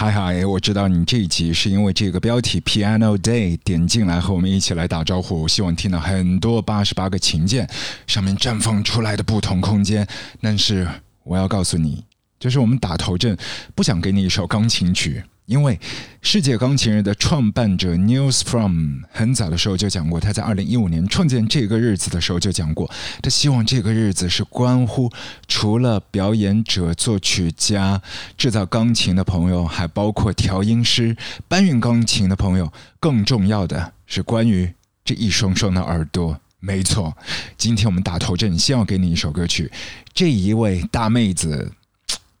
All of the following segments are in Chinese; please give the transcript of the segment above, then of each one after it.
嗨嗨，我知道你这一集是因为这个标题 Piano Day 点进来和我们一起来打招呼，我希望听到很多八十八个琴键上面绽放出来的不同空间。但是我要告诉你，就是我们打头阵不想给你一首钢琴曲。因为世界钢琴日的创办者 News From 很早的时候就讲过，他在二零一五年创建这个日子的时候就讲过，他希望这个日子是关乎除了表演者、作曲家、制造钢琴的朋友，还包括调音师、搬运钢琴的朋友，更重要的是关于这一双双的耳朵。没错，今天我们打头阵，先要给你一首歌曲，这一位大妹子。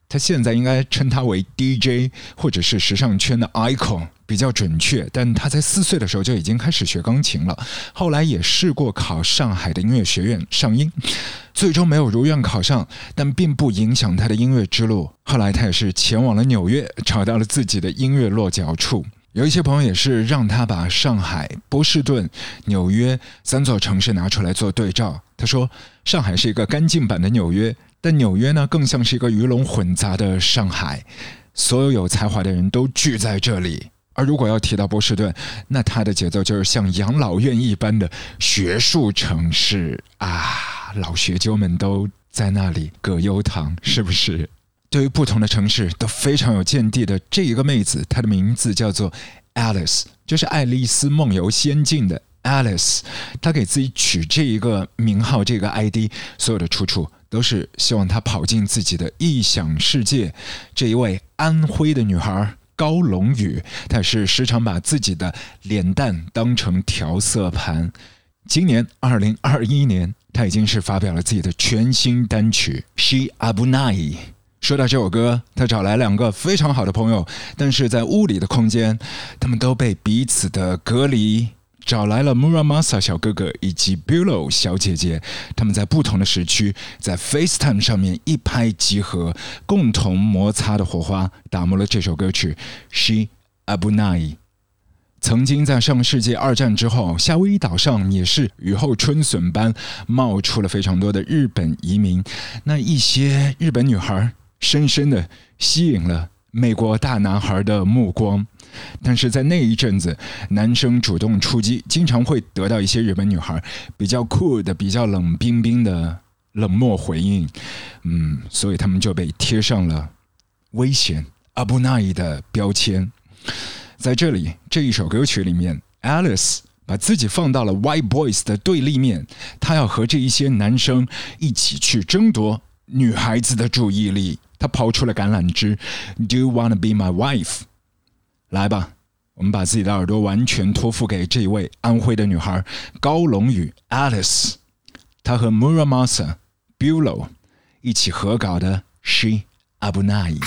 他现在应该称他为 DJ 或者是时尚圈的 icon 比较准确，但他在四岁的时候就已经开始学钢琴了，后来也试过考上海的音乐学院上音，最终没有如愿考上，但并不影响他的音乐之路。后来他也是前往了纽约，找到了自己的音乐落脚处。有一些朋友也是让他把上海、波士顿、纽约三座城市拿出来做对照。他说，上海是一个干净版的纽约。但纽约呢，更像是一个鱼龙混杂的上海，所有有才华的人都聚在这里。而如果要提到波士顿，那它的节奏就是像养老院一般的学术城市啊，老学究们都在那里葛优躺，是不是？对于不同的城市都非常有见地的这一个妹子，她的名字叫做 Alice，就是《爱丽丝梦游仙境》的 Alice。她给自己取这一个名号，这个 ID，所有的出处。都是希望她跑进自己的异想世界。这一位安徽的女孩高龙宇，她是时常把自己的脸蛋当成调色盘。今年二零二一年，她已经是发表了自己的全新单曲《She Abunai》。说到这首歌，她找来两个非常好的朋友，但是在物理的空间，他们都被彼此的隔离。找来了 Muramasa 小哥哥以及 Bulo 小姐姐，他们在不同的时区，在 FaceTime 上面一拍即合，共同摩擦的火花，打磨了这首歌曲《She Abunai》。曾经在上个世纪二战之后，夏威夷岛上也是雨后春笋般冒出了非常多的日本移民，那一些日本女孩深深的吸引了美国大男孩的目光。但是在那一阵子，男生主动出击，经常会得到一些日本女孩比较酷的、比较冷冰冰的冷漠回应。嗯，所以他们就被贴上了危险阿布纳伊的标签。在这里，这一首歌曲里面，Alice 把自己放到了 White Boys 的对立面，他要和这一些男生一起去争夺女孩子的注意力。他抛出了橄榄枝：“Do you wanna be my wife？” 来吧，我们把自己的耳朵完全托付给这一位安徽的女孩，高龙宇 Alice。她和 Muramasa Bulo 一起合搞的 She Abunai。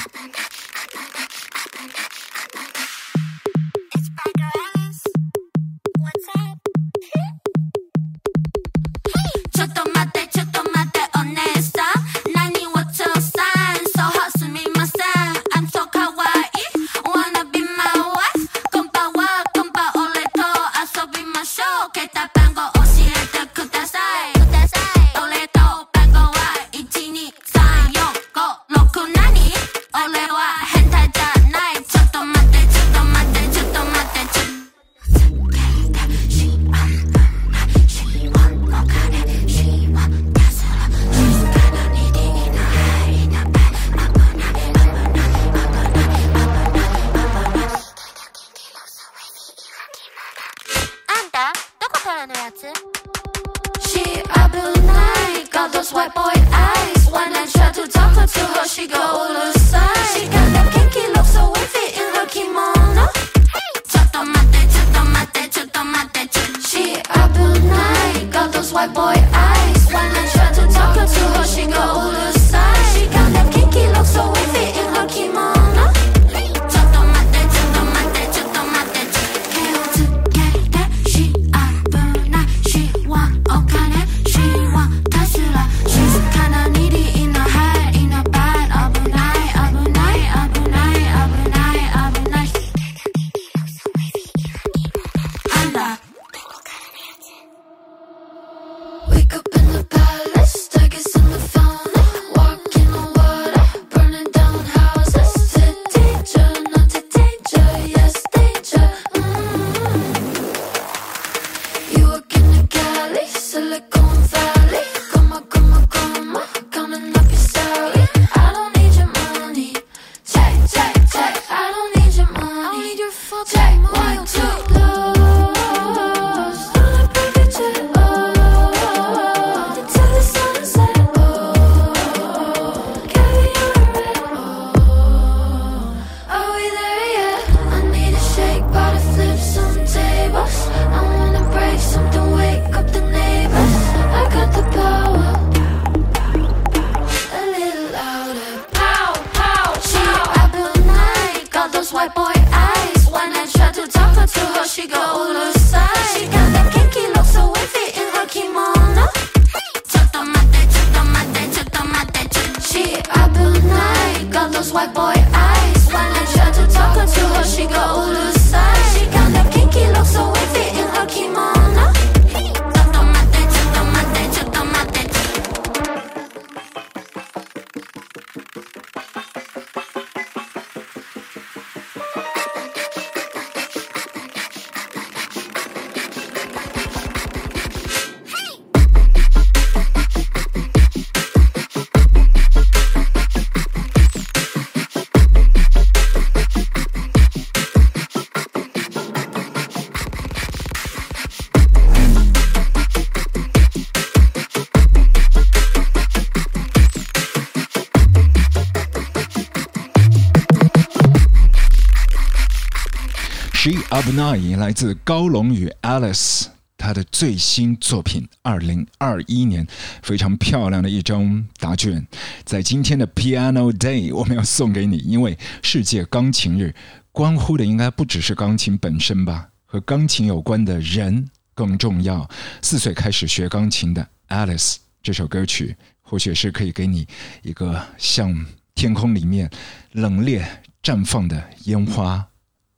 She Up Nine 来自高龙与 Alice，她的最新作品，二零二一年非常漂亮的一张答卷，在今天的 Piano Day 我们要送给你，因为世界钢琴日，关乎的应该不只是钢琴本身吧，和钢琴有关的人更重要。四岁开始学钢琴的 Alice 这首歌曲，或许是可以给你一个像天空里面冷冽绽放的烟花。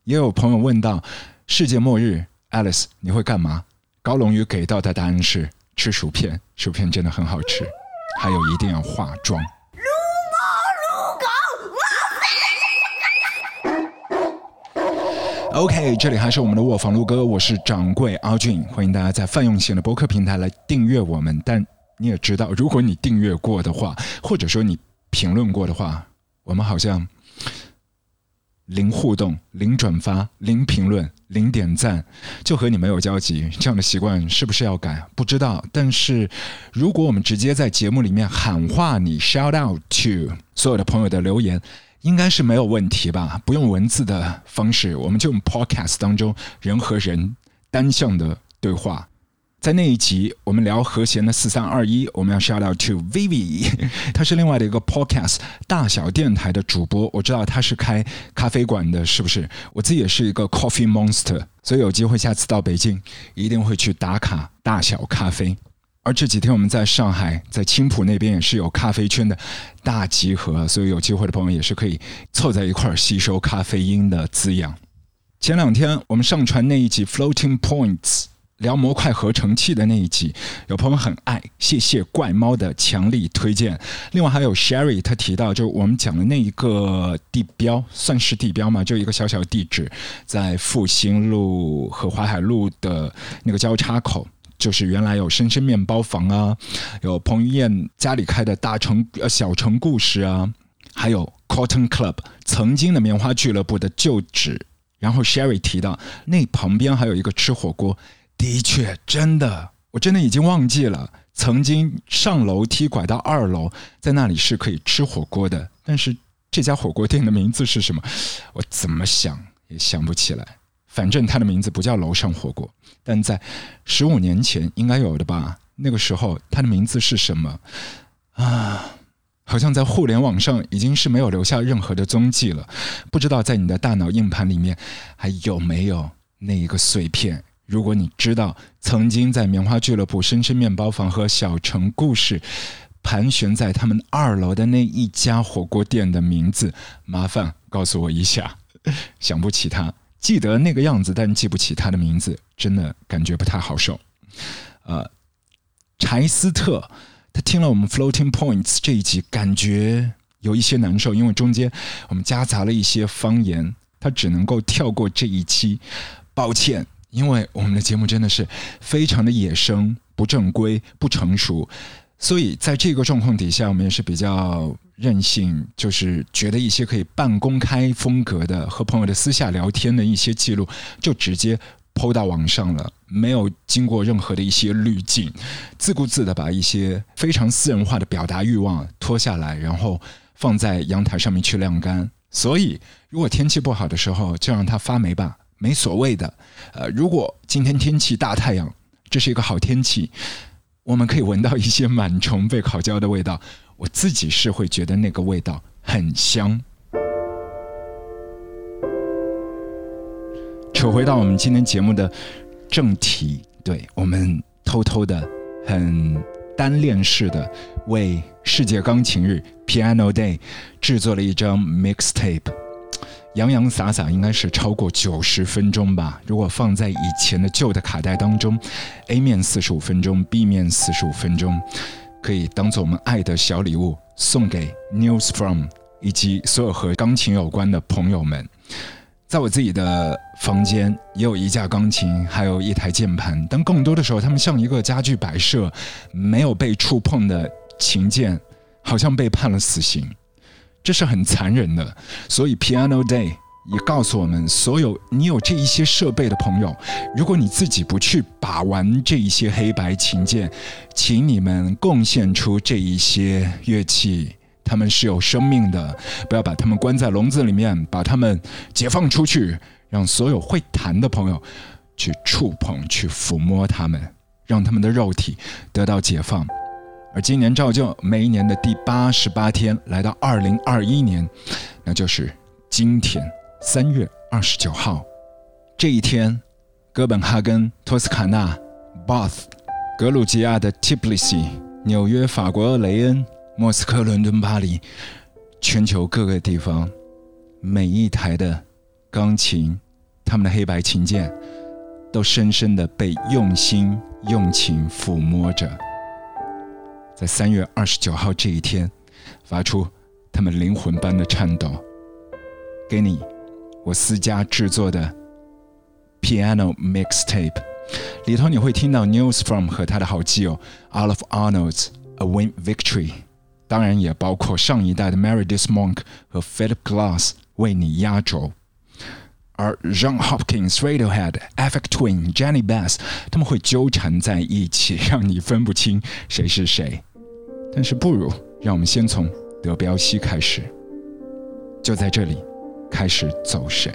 也有朋友问到：世界末日，Alice 你会干嘛？高龙宇给到的答案是吃薯片，薯片真的很好吃，还有一定要化妆。OK，这里还是我们的卧房录歌，我是掌柜阿俊，欢迎大家在泛用型的播客平台来订阅我们。但你也知道，如果你订阅过的话，或者说你评论过的话，我们好像零互动、零转发、零评论、零点赞，就和你没有交集。这样的习惯是不是要改？不知道。但是如果我们直接在节目里面喊话你，shout out to 所有的朋友的留言。应该是没有问题吧？不用文字的方式，我们就用 podcast 当中人和人单向的对话。在那一集，我们聊和弦的四三二一，我们要 shout out to Vivi，他是另外的一个 podcast 大小电台的主播。我知道他是开咖啡馆的，是不是？我自己也是一个 coffee monster，所以有机会下次到北京，一定会去打卡大小咖啡。而这几天我们在上海，在青浦那边也是有咖啡圈的大集合，所以有机会的朋友也是可以凑在一块儿吸收咖啡因的滋养。前两天我们上传那一集 Floating Points 聊模块合成器的那一集，有朋友很爱，谢谢怪猫的强力推荐。另外还有 Sherry 他提到，就我们讲的那一个地标，算是地标嘛，就一个小小的地址，在复兴路和淮海路的那个交叉口。就是原来有深深面包房啊，有彭于晏家里开的大城呃小城故事啊，还有 Cotton Club 曾经的棉花俱乐部的旧址。然后 Sherry 提到那旁边还有一个吃火锅，的确真的，我真的已经忘记了。曾经上楼梯拐到二楼，在那里是可以吃火锅的，但是这家火锅店的名字是什么？我怎么想也想不起来。反正它的名字不叫楼上火锅，但在十五年前应该有的吧？那个时候它的名字是什么啊？好像在互联网上已经是没有留下任何的踪迹了。不知道在你的大脑硬盘里面还有没有那一个碎片？如果你知道曾经在棉花俱乐部、深深面包房和小城故事盘旋在他们二楼的那一家火锅店的名字，麻烦告诉我一下。想不起他。记得那个样子，但记不起他的名字，真的感觉不太好受。呃，柴斯特他听了我们 Floating Points 这一集，感觉有一些难受，因为中间我们夹杂了一些方言，他只能够跳过这一期。抱歉，因为我们的节目真的是非常的野生、不正规、不成熟。所以在这个状况底下，我们也是比较任性，就是觉得一些可以半公开风格的和朋友的私下聊天的一些记录，就直接抛到网上了，没有经过任何的一些滤镜，自顾自的把一些非常私人化的表达欲望脱下来，然后放在阳台上面去晾干。所以，如果天气不好的时候，就让它发霉吧，没所谓的。呃，如果今天天气大太阳，这是一个好天气。我们可以闻到一些螨虫被烤焦的味道，我自己是会觉得那个味道很香。扯回到我们今天节目的正题，对我们偷偷的、很单恋式的为世界钢琴日 （Piano Day） 制作了一张 mixtape，洋洋洒洒应该是超过九十分钟吧。如果放在以前的旧的卡带当中，A 面四十五分钟，B 面四十五分钟，可以当做我们爱的小礼物送给 News From 以及所有和钢琴有关的朋友们。在我自己的房间也有一架钢琴，还有一台键盘，但更多的时候，它们像一个家具摆设，没有被触碰的琴键，好像被判了死刑，这是很残忍的。所以 Piano Day 也告诉我们，所有你有这一些设备的朋友，如果你自己不去把玩这一些黑白琴键，请你们贡献出这一些乐器。他们是有生命的，不要把他们关在笼子里面，把他们解放出去，让所有会弹的朋友去触碰、去抚摸他们，让他们的肉体得到解放。而今年照旧，每一年的第八十八天来到二零二一年，那就是今天三月二十九号这一天，哥本哈根、托斯卡纳、Bath、格鲁吉亚的 Tbilisi、纽约、法国雷恩。莫斯科、伦敦、巴黎，全球各个地方，每一台的钢琴，他们的黑白琴键，都深深的被用心用情抚摸着，在三月二十九号这一天，发出他们灵魂般的颤抖。给你，我私家制作的 Piano Mixtape，里头你会听到 News from 和他的好基友 Olive Arnold's A Win Victory。当然也包括上一代的 Meredith Monk 和 Philip Glass 为你压轴，而 John Hopkins、Radiohead、Effect Twin、Jenny Bass 他们会纠缠在一起，让你分不清谁是谁。但是不如让我们先从德彪西开始，就在这里开始走神。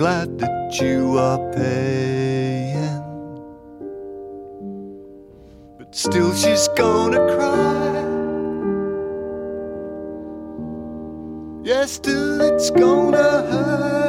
glad that you are paying. But still, she's gonna cry. Yeah, still, it's gonna hurt.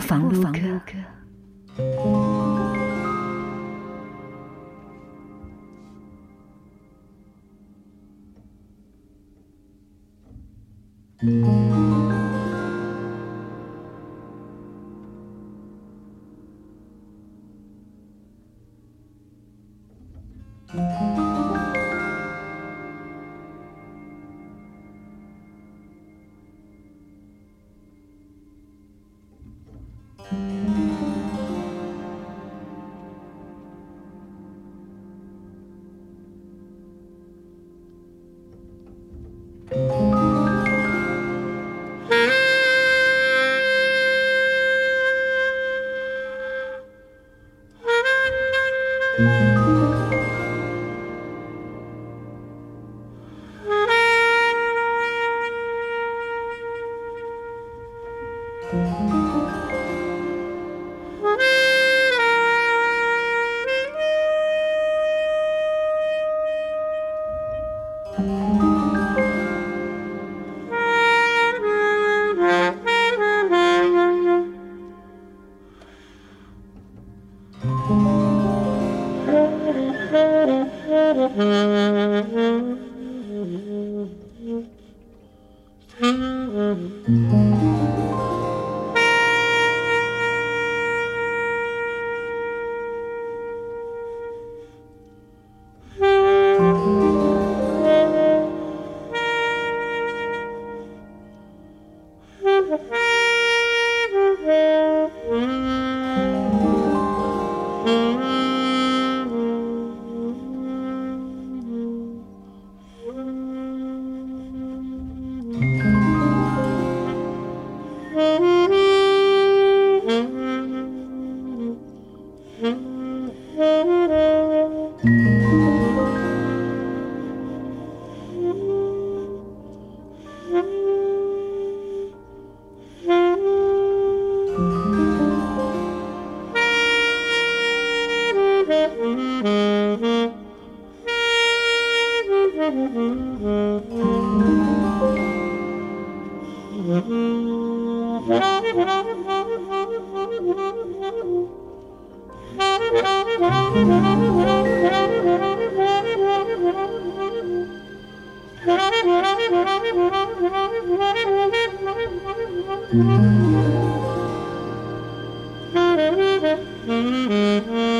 房录歌。Mm-hmm.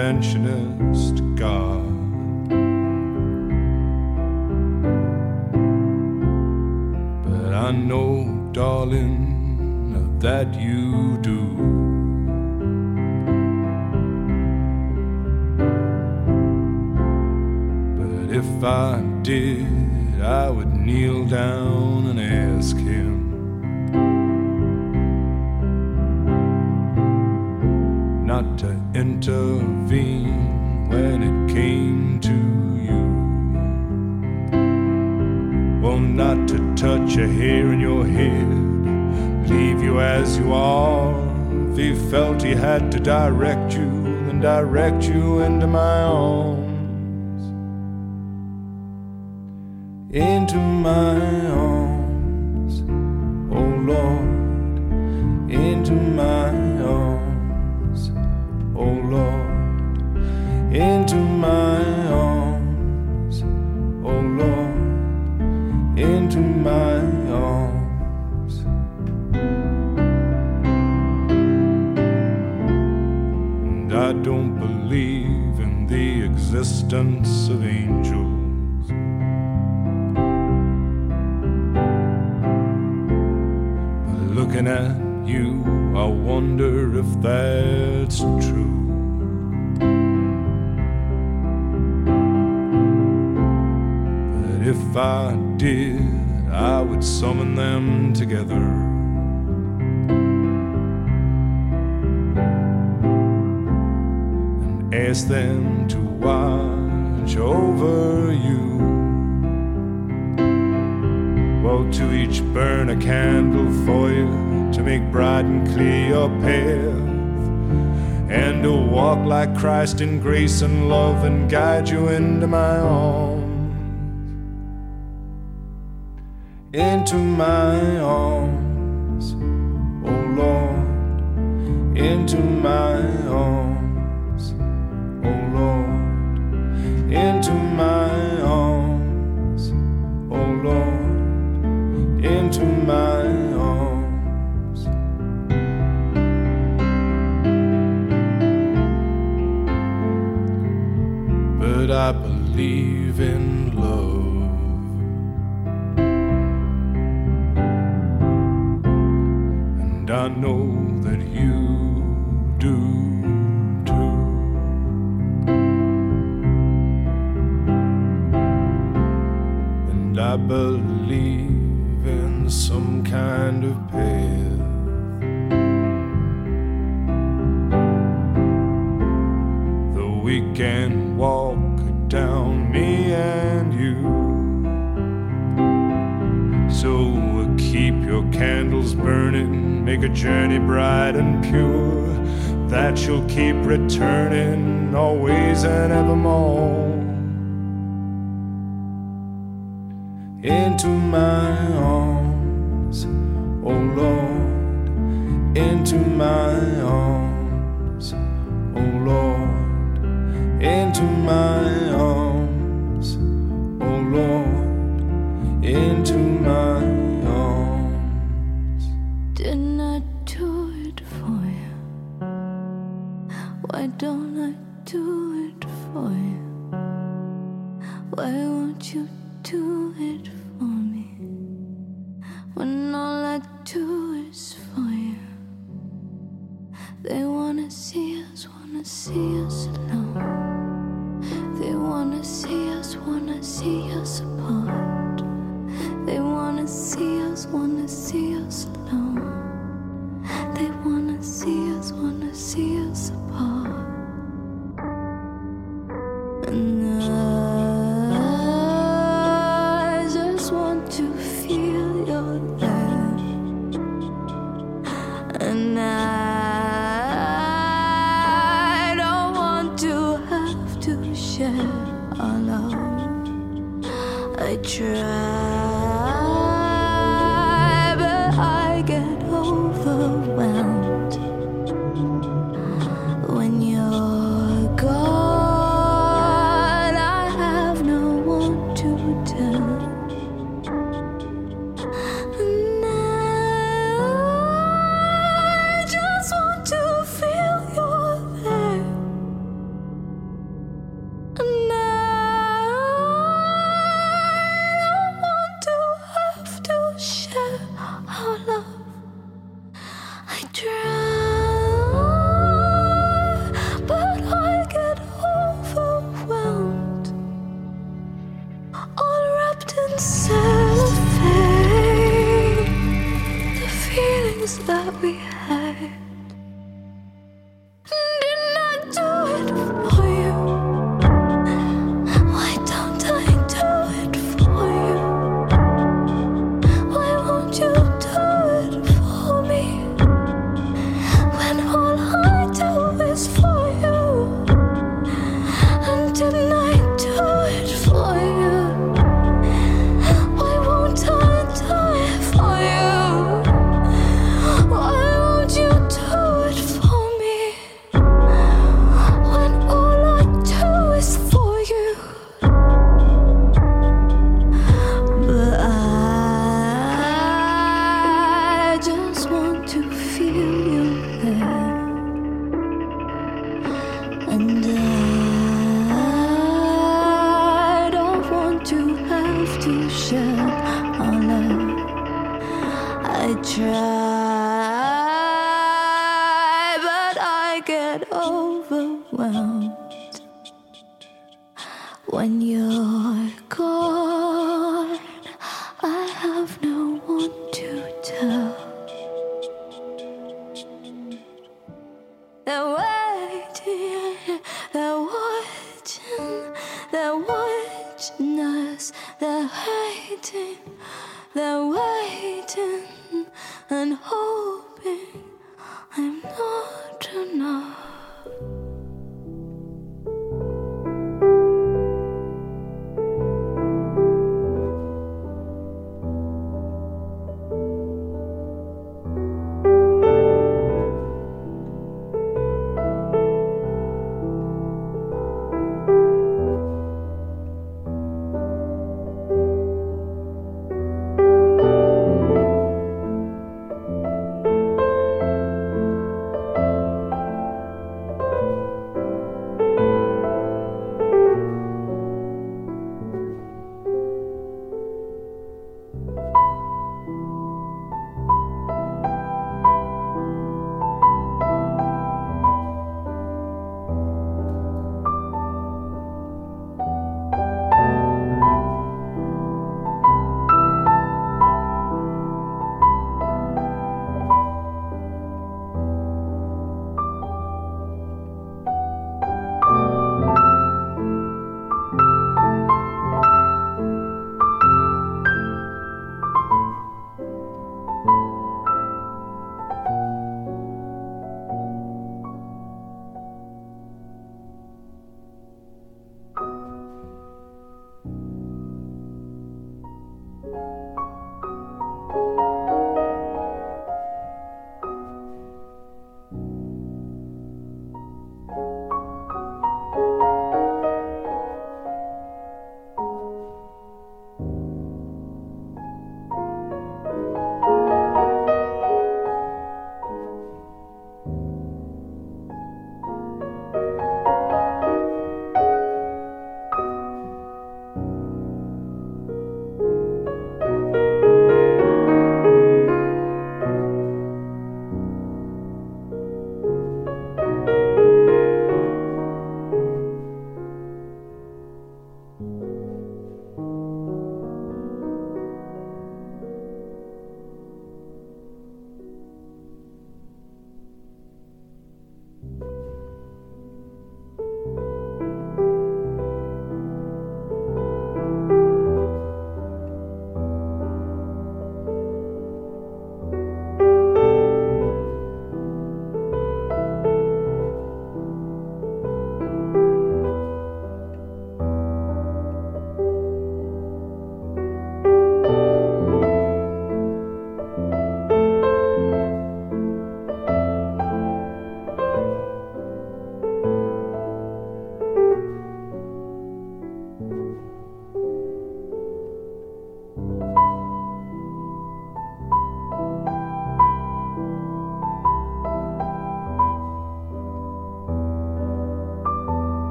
Interventionist